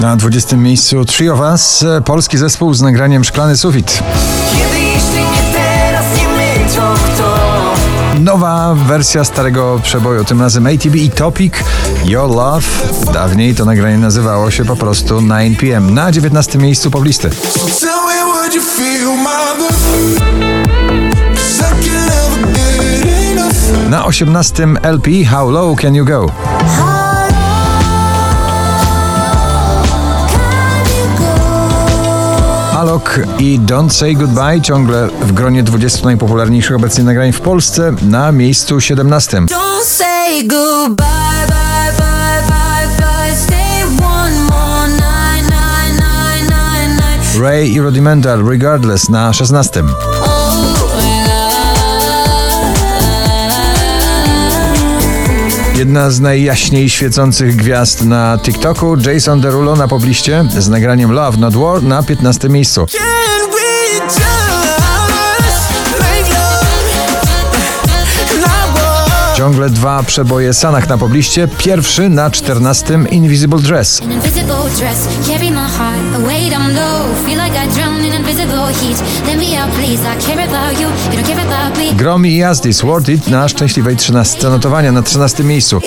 Na 20 miejscu Three of Us, polski zespół z nagraniem Szklany Sufit. Kiedy jeśli nie teraz, nie my, to kto? Nowa wersja starego przeboju, tym razem ATB i Topic Your Love. Dawniej to nagranie nazywało się po prostu 9pm. Na 19 miejscu poblisty. Na 18 LP How Low Can You Go? I Don't Say Goodbye ciągle w gronie 20 najpopularniejszych obecnie nagrań w Polsce na miejscu 17. Don't say goodbye, bye, bye, bye, bye. Stay one more night, night, night, night, night. Ray i Rudimental Regardless na 16. Jedna z najjaśniej świecących gwiazd na TikToku, Jason Derulo na pobliście z nagraniem Love Not War na 15 miejscu. Ciągle dwa przeboje Sanach na pobliście, pierwszy na 14 Invisible Dress. Invisible dress, Gromi i Jazdis Worth It na szczęśliwej 13 notowania na 13 miejscu.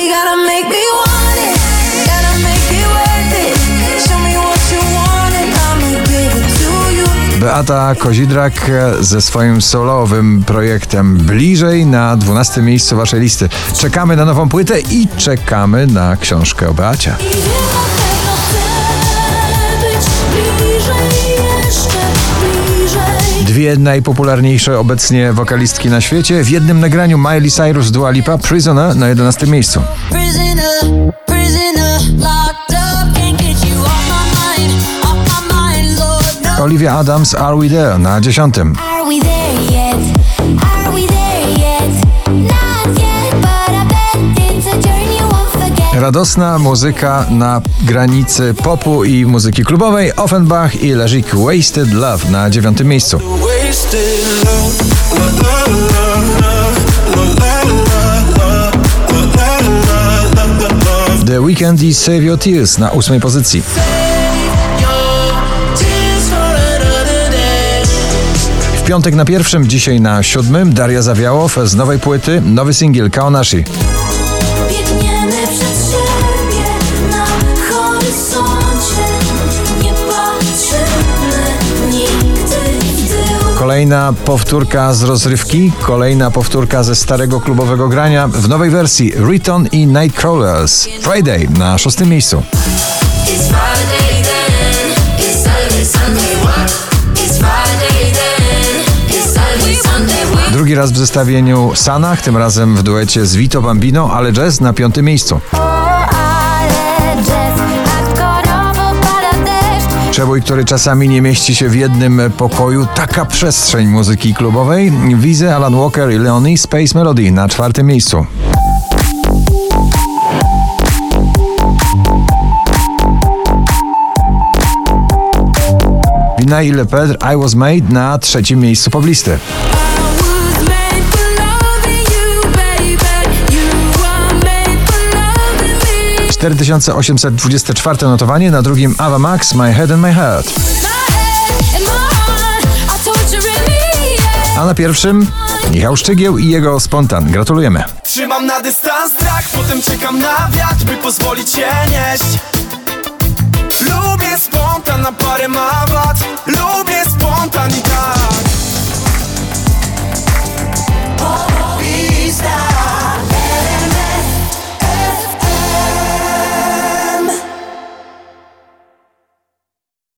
Beata Kozidrak ze swoim solowym projektem bliżej na 12 miejscu waszej listy. Czekamy na nową płytę i czekamy na książkę o Beacie. Dwie najpopularniejsze obecnie wokalistki na świecie w jednym nagraniu Miley Cyrus Dua Lipa Prisoner na 11 miejscu. No. Olivia Adams Are We There na 10. Radosna muzyka na granicy popu i muzyki klubowej Offenbach i Leżyk Wasted Love na 9 miejscu. The Weekend i Save Your Tears na 8 pozycji. W piątek na pierwszym, dzisiaj na siódmym Daria Zawiałow z nowej płyty, nowy singiel Kaonashi. Kolejna powtórka z rozrywki, kolejna powtórka ze starego klubowego grania w nowej wersji Riton i Nightcrawlers. Friday na szóstym miejscu. Drugi raz w zestawieniu Sanach, tym razem w duecie z Vito Bambino, ale jazz na piątym miejscu. Przebój, który czasami nie mieści się w jednym pokoju, taka przestrzeń muzyki klubowej. Wizy, Alan Walker i Leonie Space Melody na czwartym miejscu. Wina i Lepedre I Was Made na trzecim miejscu poblisty. 4824 notowanie, na drugim Ava Max, My Head and My Heart. A na pierwszym Michał Szczygieł i jego Spontan. Gratulujemy. Trzymam na dystans strach, potem czekam na wiatr, by pozwolić się nieść. Lubię spontan na parę ma